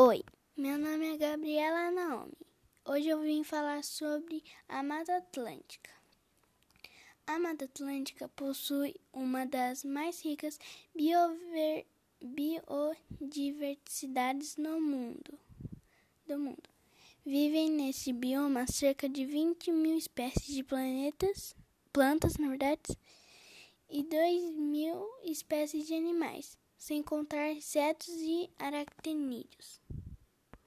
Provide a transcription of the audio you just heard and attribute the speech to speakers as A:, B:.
A: Oi, meu nome é Gabriela Naomi. Hoje eu vim falar sobre a Mata Atlântica. A Mata Atlântica possui uma das mais ricas biodiversidades no mundo. Do mundo. Vivem nesse bioma cerca de 20 mil espécies de planetas, plantas, na verdade, e 2 mil espécies de animais sem contar insetos e aracnídeos.